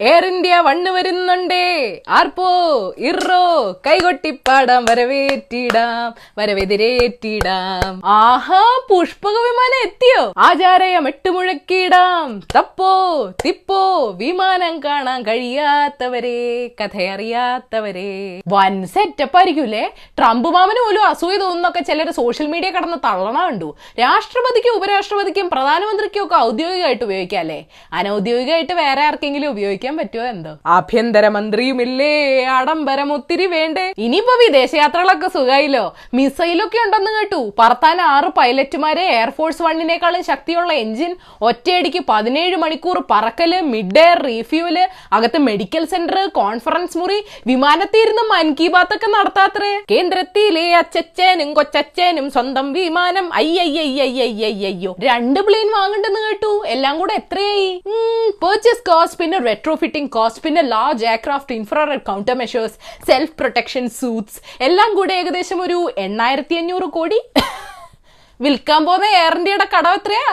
Air India one വരുന്നുണ്ടേ. ആർപ്പോ? ഇറോ. കൈകൊട്ടിപ്പാടാം വരവേറ്റിടാം വരവെതിരേറ്റിടാം. ആഹാ പുഷ്പക വിമാനം എത്തിയോ? ആചാരയം എട്ടുമുഴക്കിടാം തപ്പോ തിപ്പോ വിമാനം കാണാൻ കഴിയാത്തവരെ കഥയറിയാത്തവരെ. വൻ സെറ്റപ്പ് ആയിരിക്കൂലേ ട്രംപ് മാമന് പോലും അസൂയ തോന്നുന്നൊക്കെ ചിലർ സോഷ്യൽ മീഡിയ കടന്ന് തള്ളണ കണ്ടു. രാഷ്ട്രപതിക്കും ഉപരാഷ്ട്രപതിക്കും പ്രധാനമന്ത്രിക്കും ഒക്കെ ഔദ്യോഗികമായിട്ട് ഉപയോഗിക്കാല്ലേ അനൗദ്യോഗികമായിട്ട് വേറെ ആർക്കെങ്കിലും ഉപയോഗിക്കാൻ പറ്റുമോ എന്തോ? ആഭ്യന്തരമന്ത്രിയുമില്ലേ? ആഡംബരം ഒത്തിരി വേണ്ടേ? ഇനിയിപ്പോ വിദേശയാത്രകളൊക്കെ സുഖമായില്ലോ മിസൈലൊക്കെ ഉണ്ടെന്ന് കേട്ടു. പറത്താൻ ആറ് പൈലറ്റുമാരെ എയർഫോഴ്സ് വണ്ണിനേക്കാളും ശക്തിയുള്ള എഞ്ചിൻ ഒറ്റയടിക്ക് പതിനേഴ് മണിക്കൂർ പറക്കൽ മിഡ് എയർ റീഫ്യൂൽ അകത്ത് മെഡിക്കൽ സെന്റർ കോൺഫറൻസ് മുറി വിമാനത്തിൽ ഇരുന്ന് മൻ കി ബാത്ത് ഒക്കെ നടത്താത്രേ. കേന്ദ്രത്തിലെ അച്ചച്ചനും കൊച്ചച്ചനും സ്വന്തം വിമാനം. അയ്യോ രണ്ട് പ്ലെയിൻ വാങ്ങണ്ടെന്ന് കേട്ടു. എല്ലാം കൂടെ എത്രയായി? പർച്ചേസ് കോസ്റ്റ് പിന്നെ റെട്രോഫിറ്റിംഗ് കോസ്റ്റ് പിന്നെ large aircraft infrared counter measures self protection suits എല്ലാം കൂടെ ഏകദേശം ഒരു എണ്ണായിരത്തി അഞ്ഞൂറ് കോടി. വിൽക്കാൻ പോകുന്ന എയർ ഇന്ത്യയുടെ കടവ് എത്രയാ?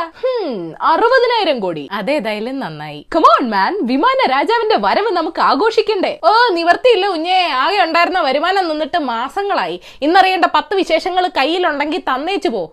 അറുപതിനായിരം കോടി. അതേതായാലും നന്നായി. കമോൺ മാൻ വിമാന രാജാവിന്റെ വരവ് നമുക്ക് ആഘോഷിക്കണ്ടേ? ഓ നിവർത്തിയില്ല ഉഞ്ഞേ ആകെ ഉണ്ടായിരുന്ന വരുമാനം നിന്നിട്ട് മാസങ്ങളായി. ഇന്നറിയേണ്ട പത്ത് വിശേഷങ്ങൾ കയ്യിലുണ്ടെങ്കിൽ തന്നേച്ചു പോ.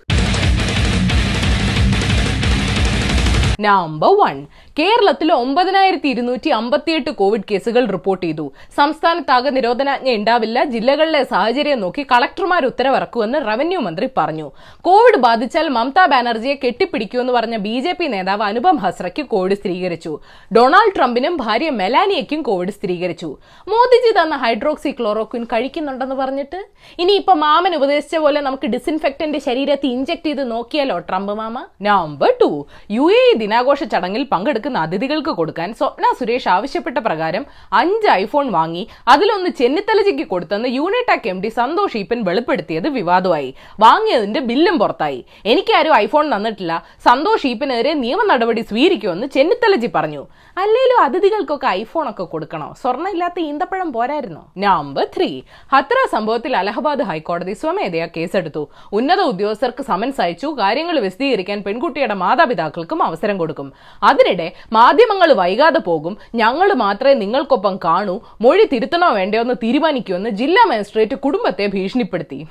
നമ്പർ വൺ കേരളത്തിൽ ഒമ്പതിനായിരത്തി ഇരുന്നൂറ്റി അമ്പത്തിയെട്ട് കോവിഡ് കേസുകൾ റിപ്പോർട്ട് ചെയ്തു. സംസ്ഥാനത്താകെ നിരോധനാജ്ഞ ഉണ്ടാവില്ല. ജില്ലകളിലെ സാഹചര്യം നോക്കി കളക്ടർമാർ ഉത്തരവിറക്കുമെന്ന് റവന്യൂ മന്ത്രി പറഞ്ഞു. കോവിഡ് ബാധിച്ചാൽ മമതാ ബാനർജിയെ കെട്ടിപ്പിടിക്കുമെന്ന് പറഞ്ഞ ബി ജെ പി നേതാവ് അനുപം ഹസ്രയ്ക്ക് കോവിഡ് സ്ഥിരീകരിച്ചു. ഡൊണാൾഡ് ട്രംപിനും ഭാര്യ മെലാനിയയ്ക്കും കോവിഡ് സ്ഥിരീകരിച്ചു. മോദിജി തന്ന ഹൈഡ്രോക്സി ക്ലോറോക്വിൻ കഴിക്കുന്നുണ്ടെന്ന് പറഞ്ഞിട്ട്? ഇനി ഇപ്പൊ മാമൻ ഉപദേശിച്ച പോലെ നമുക്ക് ഡിസിൻഫെക്ടന്റ് ശരീരത്തിൽ ഇഞ്ചെക്ട് ചെയ്ത് നോക്കിയാലോ Trump mama? November two. U A ദിനാഘോഷ ചടങ്ങിൽ പങ്കെടുക്കുന്ന അതിഥികൾക്ക് കൊടുക്കാൻ സ്വപ്ന സുരേഷ് ആവശ്യപ്പെട്ട പ്രകാരം അഞ്ച് ഐഫോൺ വാങ്ങി അതിലൊന്ന് ചെന്നിത്തലജിക്ക് കൊടുത്തെന്ന് യൂണിടാക് എം ഡി സന്തോഷ് ഈപ്പൻ വെളിപ്പെടുത്തിയത് വിവാദമായി. വാങ്ങിയതിന്റെ ബില്ലും പുറത്തായി. എനിക്കാരും ഐഫോൺ തന്നിട്ടില്ല. സന്തോഷ് ഈപ്പനെതിരെ നിയമ നടപടി സ്വീകരിക്കുമെന്ന് ചെന്നിത്തലജി പറഞ്ഞു. അല്ലേലും അതിഥികൾക്കൊക്കെ ഐഫോൺ ഒക്കെ കൊടുക്കണോ? സ്വർണ ഇല്ലാത്ത ഈന്തപ്പഴം പോരായിരുന്നോ? Number three. ഹത്ര സംഭവത്തിൽ അലഹബാദ് ഹൈക്കോടതി സ്വമേധയാ കേസെടുത്തു. ഉന്നത ഉദ്യോഗസ്ഥർക്ക് സമൻസ് അയച്ചു. കാര്യങ്ങൾ വിശദീകരിക്കാൻ പെൺകുട്ടിയുടെ മാതാപിതാക്കൾക്കും അവസരം കൊടുക്കും. അതിനിടെ മാധ്യമങ്ങൾ വൈകാതെ പോകും. ഞങ്ങൾ മാത്രമേ നിങ്ങൾക്കൊപ്പം കാണൂ. മൊഴി തിരുത്തണോ വേണ്ടയോ എന്ന് തീരുമാനിക്കുമെന്ന് ജില്ലാ മജിസ്ട്രേറ്റ് കുടുംബത്തെ ഭീഷണിപ്പെടുത്തി.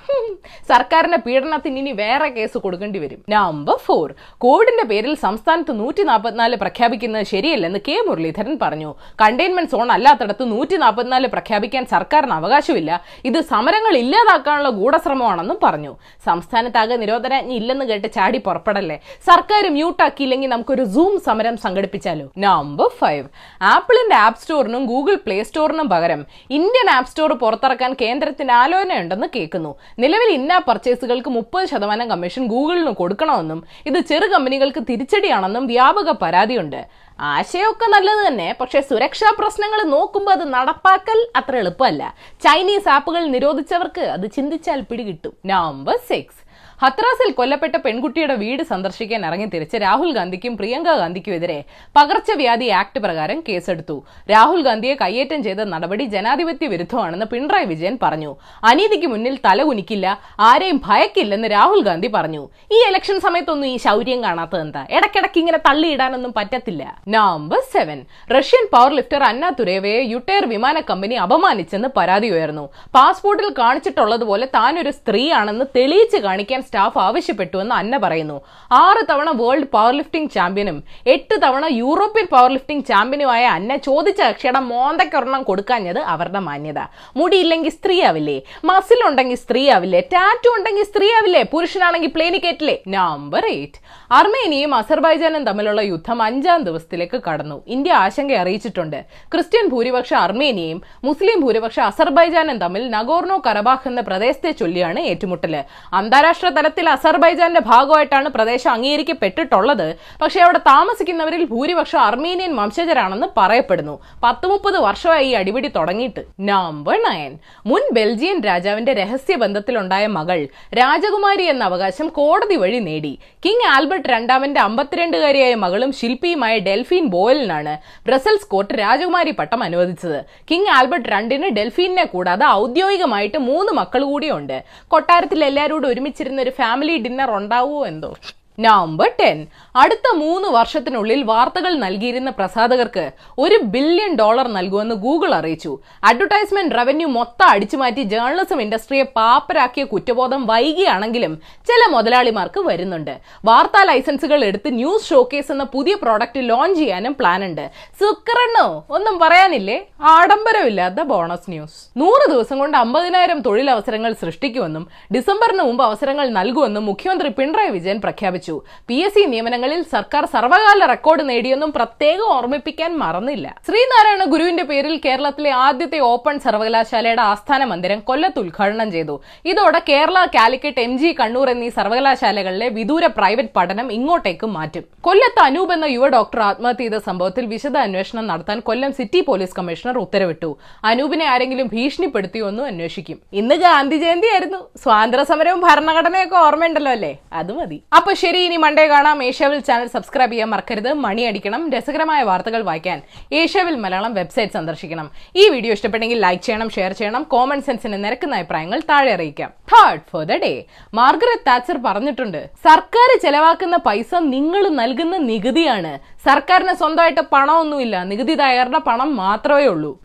സർക്കാരിന്റെ പീഡനത്തിന് ഇനി വേറെ കേസ് കൊടുക്കേണ്ടി വരും. Number four. കോവിഡിന്റെ പേരിൽ സംസ്ഥാനത്ത് നൂറ്റി നാൽപ്പത്തിനാല് പ്രഖ്യാപിക്കുന്നത് ശരിയല്ലെന്ന് കെ മുരളീധരൻ പറഞ്ഞു. കണ്ടെയ്ൻമെന്റ് സോൺ അല്ലാത്തടത്ത് നൂറ്റി നാൽപ്പത്തിനാല് പ്രഖ്യാപിക്കാൻ സർക്കാരിന് അവകാശമില്ല. ഇത് സമരങ്ങൾ ഇല്ലാതാക്കാനുള്ള ഗൂഢശ്രമമാണെന്നും പറഞ്ഞു. സംസ്ഥാനത്താകെ നിരോധനാജ്ഞ ഇല്ലെന്ന് കേട്ട് ചാടി പുറപ്പെടല്ലേ? സർക്കാർ മ്യൂട്ടാക്കിയില്ലെങ്കിൽ നമുക്കൊരു സൂം സമരം സംഘടിപ്പിച്ചാലോ നമ്പർ ഫൈവ് ആപ്പിളിന്റെ ആപ്പ് സ്റ്റോറിനും ഗൂഗിൾ പ്ലേ സ്റ്റോറിനും പകരം ഇന്ത്യൻ ആപ്പ് സ്റ്റോർ പുറത്തിറക്കാൻ കേന്ദ്രത്തിന് ആലോചനയുണ്ടെന്ന് കേൾക്കുന്നു. നിലവിൽ ഇന്ന പർച്ചേസുകൾക്ക് മുപ്പത് ശതമാനം കമ്മീഷൻ ഗൂഗിളിന് കൊടുക്കണമെന്നും ഇത് ചെറു കമ്പനികൾക്ക് തിരിച്ചടിയാണെന്നും വ്യാപക പരാതിയുണ്ട്. ആശയമൊക്കെ നല്ലത് തന്നെ പക്ഷേ സുരക്ഷാ പ്രശ്നങ്ങൾ നോക്കുമ്പോൾ അത് നടപ്പാക്കൽ അത്ര എളുപ്പമല്ല. ചൈനീസ് ആപ്പുകൾ നിരോധിച്ചവർക്ക് അത് ചിന്തിച്ചാൽ പിടികിട്ടും. നമ്പർ സിക്സ് ഹത്രാസിൽ കൊല്ലപ്പെട്ട പെൺകുട്ടിയുടെ വീട് സന്ദർശിക്കാൻ ഇറങ്ങി തിരിച്ച് രാഹുൽ ഗാന്ധിക്കും പ്രിയങ്ക ഗാന്ധിക്കുമെതിരെ പകർച്ചവ്യാധി ആക്ട് പ്രകാരം കേസെടുത്തു. രാഹുൽ ഗാന്ധിയെ കയ്യേറ്റം ചെയ്ത നടപടി ജനാധിപത്യ വിരുദ്ധമാണെന്ന് പിണറായി വിജയൻ പറഞ്ഞു. അനീതിക്ക് മുന്നിൽ തല കുനിക്കില്ല ആരെയും ഭയക്കില്ലെന്ന് രാഹുൽ ഗാന്ധി പറഞ്ഞു. ഈ ഇലക്ഷൻ സമയത്തൊന്നും ഈ ശൗര്യം കാണാത്തത് എന്താ? ഇടയ്ക്കിടയ്ക്ക് ഇങ്ങനെ തള്ളിയിടാനൊന്നും പറ്റത്തില്ല. Number seven Russian power lifter Anna തുരേവയെ Utair വിമാന കമ്പനി അപമാനിച്ചെന്ന് പരാതി ഉയർന്നു. പാസ്പോർട്ടിൽ കാണിച്ചിട്ടുള്ളതുപോലെ താനൊരു സ്ത്രീയാണെന്ന് തെളിയിച്ച് കാണിക്കാൻ സ്റ്റാഫ് ആവശ്യപ്പെട്ടുവെന്ന് അന്ന പറയുന്നു. ആറ് തവണ വേൾഡ് പവർ ലിഫ്റ്റിംഗ് ചാമ്പ്യനും എട്ട് തവണ യൂറോപ്യൻ പവർ ലിഫ്റ്റിംഗ് ചാമ്പ്യനുമായ അന്ന ചോദിച്ച കക്ഷിയുടെ മോന്തക്കൊരെണ്ണം കൊടുക്കാഞ്ഞത് അവരുടെ മാന്യത. മുടിയില്ലെങ്കിൽ സ്ത്രീ ആവില്ലേ മസിൽ ഉണ്ടെങ്കിൽ സ്ത്രീ ആവില്ലേ ടാറ്റു ഉണ്ടെങ്കിൽ സ്ത്രീ ആവില്ലേ പുരുഷനാണെങ്കിൽ പ്ലേനിക്കേറ്റില്ലേ നമ്പർ എയ്റ്റ് അർമേനിയയും അസർബൈജാനും തമ്മിലുള്ള യുദ്ധം അഞ്ചാം ദിവസത്തിലേക്ക് കടന്നു. ഇന്ത്യ ആശങ്ക അറിയിച്ചിട്ടുണ്ട്. ക്രിസ്ത്യൻ ഭൂരിപക്ഷ അർമേനിയയും മുസ്ലിം ഭൂരിപക്ഷ അസർബൈജാനും തമ്മിൽ നഗോർണോ കറബാഖ് എന്ന പ്രദേശത്തെ ചൊല്ലിയാണ് ഏറ്റുമുട്ടൽ. അന്താരാഷ്ട്ര തലത്തിൽ അസർബൈജാന്റെ ഭാഗമായിട്ടാണ് പ്രദേശം അംഗീകരിക്കപ്പെട്ടിട്ടുള്ളത്. പക്ഷേ അവിടെ താമസിക്കുന്നവരിൽ ഭൂരിപക്ഷം അർമേനിയൻ വംശജരാണെന്ന് പറയപ്പെടുന്നു. പത്ത് മുപ്പത് വർഷമായി ഈ അടിപിടി തുടങ്ങിയിട്ട്. നമ്പർ നയൻ മുൻ ബെൽജിയൻ രാജാവിന്റെ രഹസ്യ ബന്ധത്തിലുണ്ടായ മകൾ രാജകുമാരി എന്ന അവകാശം കോടതി വഴി നേടി. കിങ് ആൽബർട്ട് രണ്ടാമന്റെ അമ്പത്തിരണ്ടുകാരിയായ മകളും ശില്പിയുമായ ഡെൽഫീൻ ബോയലിനാണ് ബ്രസൽസ് കോർട്ട് രാജകുമാരി പട്ടം അനുവദിച്ചത്. കിങ് ആൽബർട്ട് രണ്ടിന് ഡെൽഫീനെ കൂടാതെ ഔദ്യോഗികമായിട്ട് മൂന്ന് മക്കൾ കൂടിയുണ്ട്. കൊട്ടാരത്തിൽ എല്ലാവരോടും ഒരുമിച്ചിരുന്ന ഒരു ഫാമിലി ഡിന്നർ ഉണ്ടാവുമോ എന്തോ? November ten. അടുത്ത മൂന്ന് വർഷത്തിനുള്ളിൽ വാർത്തകൾ നൽകിയിരുന്ന പ്രസാധകർക്ക് ഒരു ബില്യൺ ഡോളർ നൽകുമെന്ന് ഗൂഗിൾ അറിയിച്ചു. അഡ്വർടൈസ്മെന്റ് റവന്യൂ മൊത്തം അടിച്ചുമാറ്റി ജേർണലിസം ഇൻഡസ്ട്രിയെ പാപ്പരാക്കിയ കുറ്റബോധം വൈകിയാണെങ്കിലും ചില മുതലാളിമാർക്ക് വരുന്നുണ്ട്. വാർത്താ ലൈസൻസുകൾ എടുത്ത് ന്യൂസ് ഷോക്കേസ് എന്ന പുതിയ പ്രോഡക്റ്റ് ലോഞ്ച് ചെയ്യാനും പ്ലാൻ ഉണ്ട് സുക്കറണ്ണോ ഒന്നും പറയാനില്ലേ? ആഡംബരമില്ലാത്ത ബോണസ് ന്യൂസ്. നൂറ് ദിവസം കൊണ്ട് അമ്പതിനായിരം തൊഴിലവസരങ്ങൾ സൃഷ്ടിക്കുമെന്നും ഡിസംബറിന് മുമ്പ് അവസരങ്ങൾ നൽകുമെന്നും മുഖ്യമന്ത്രി പിണറായി വിജയൻ പ്രഖ്യാപിച്ചു. പി എസ് സി നിയമനങ്ങളിൽ സർക്കാർ സർവകാല റെക്കോർഡ് നേടിയെന്നും പ്രത്യേകം ഓർമ്മിപ്പിക്കാൻ മറന്നില്ല. ശ്രീനാരായണ ഗുരുവിന്റെ പേരിൽ കേരളത്തിലെ ആദ്യത്തെ ഓപ്പൺ സർവകലാശാലയുടെ ആസ്ഥാന മന്ദിരം കൊല്ലത്ത് ഉദ്ഘാടനം ചെയ്തു. ഇതോടെ കേരള കാലിക്കറ്റ് എം ജി കണ്ണൂർ എന്നീ സർവകലാശാലകളിലെ വിദൂര പ്രൈവറ്റ് പഠനം ഇങ്ങോട്ടേക്ക് മാറ്റും. കൊല്ലത്ത് അനൂപ് എന്ന യുവ ഡോക്ടർ ആത്മഹത്യ ചെയ്ത സംഭവത്തിൽ വിശദ അന്വേഷണം നടത്താൻ കൊല്ലം സിറ്റി പോലീസ് കമ്മീഷണർ ഉത്തരവിട്ടു. അനൂപിനെ ആരെങ്കിലും ഭീഷണിപ്പെടുത്തിയോ എന്നും അന്വേഷിക്കും. ഇന്ന് ഗാന്ധി ജയന്തി ആയിരുന്നു സ്വാതന്ത്ര്യ സമരവും ഭരണഘടനയൊക്കെ ഓർമ്മയുണ്ടല്ലോ അല്ലേ? അത് മതി. അപ്പൊ ശരി. ഇനി മണ്ടേ കാണാം. ഏഷ്യാവിൽ ചാനൽ സബ്സ്ക്രൈബ് ചെയ്യാൻ മറക്കരുത്. മണി അടിക്കണം. രസകരമായ വാർത്തകൾ വായിക്കാൻ ഏഷ്യാവിൽ മലയാളം വെബ്സൈറ്റ് സന്ദർശിക്കണം. ഈ വീഡിയോ ഇഷ്ടപ്പെട്ടെങ്കിൽ ലൈക്ക് ചെയ്യണം ഷെയർ ചെയ്യണം കോമൺ സെൻസിന് നിരക്കുന്ന അഭിപ്രായങ്ങൾ താഴെ അറിയിക്കാം. Third for the day Margaret Thatcher പറഞ്ഞിട്ടുണ്ട് സർക്കാർ ചെലവാക്കുന്ന പൈസ നിങ്ങൾ നൽകുന്ന നികുതിയാണ്. സർക്കാരിന് സ്വന്തമായിട്ട് പണമൊന്നുമില്ല. നികുതിദായകരുടെ പണം മാത്രമേ ഉള്ളൂ.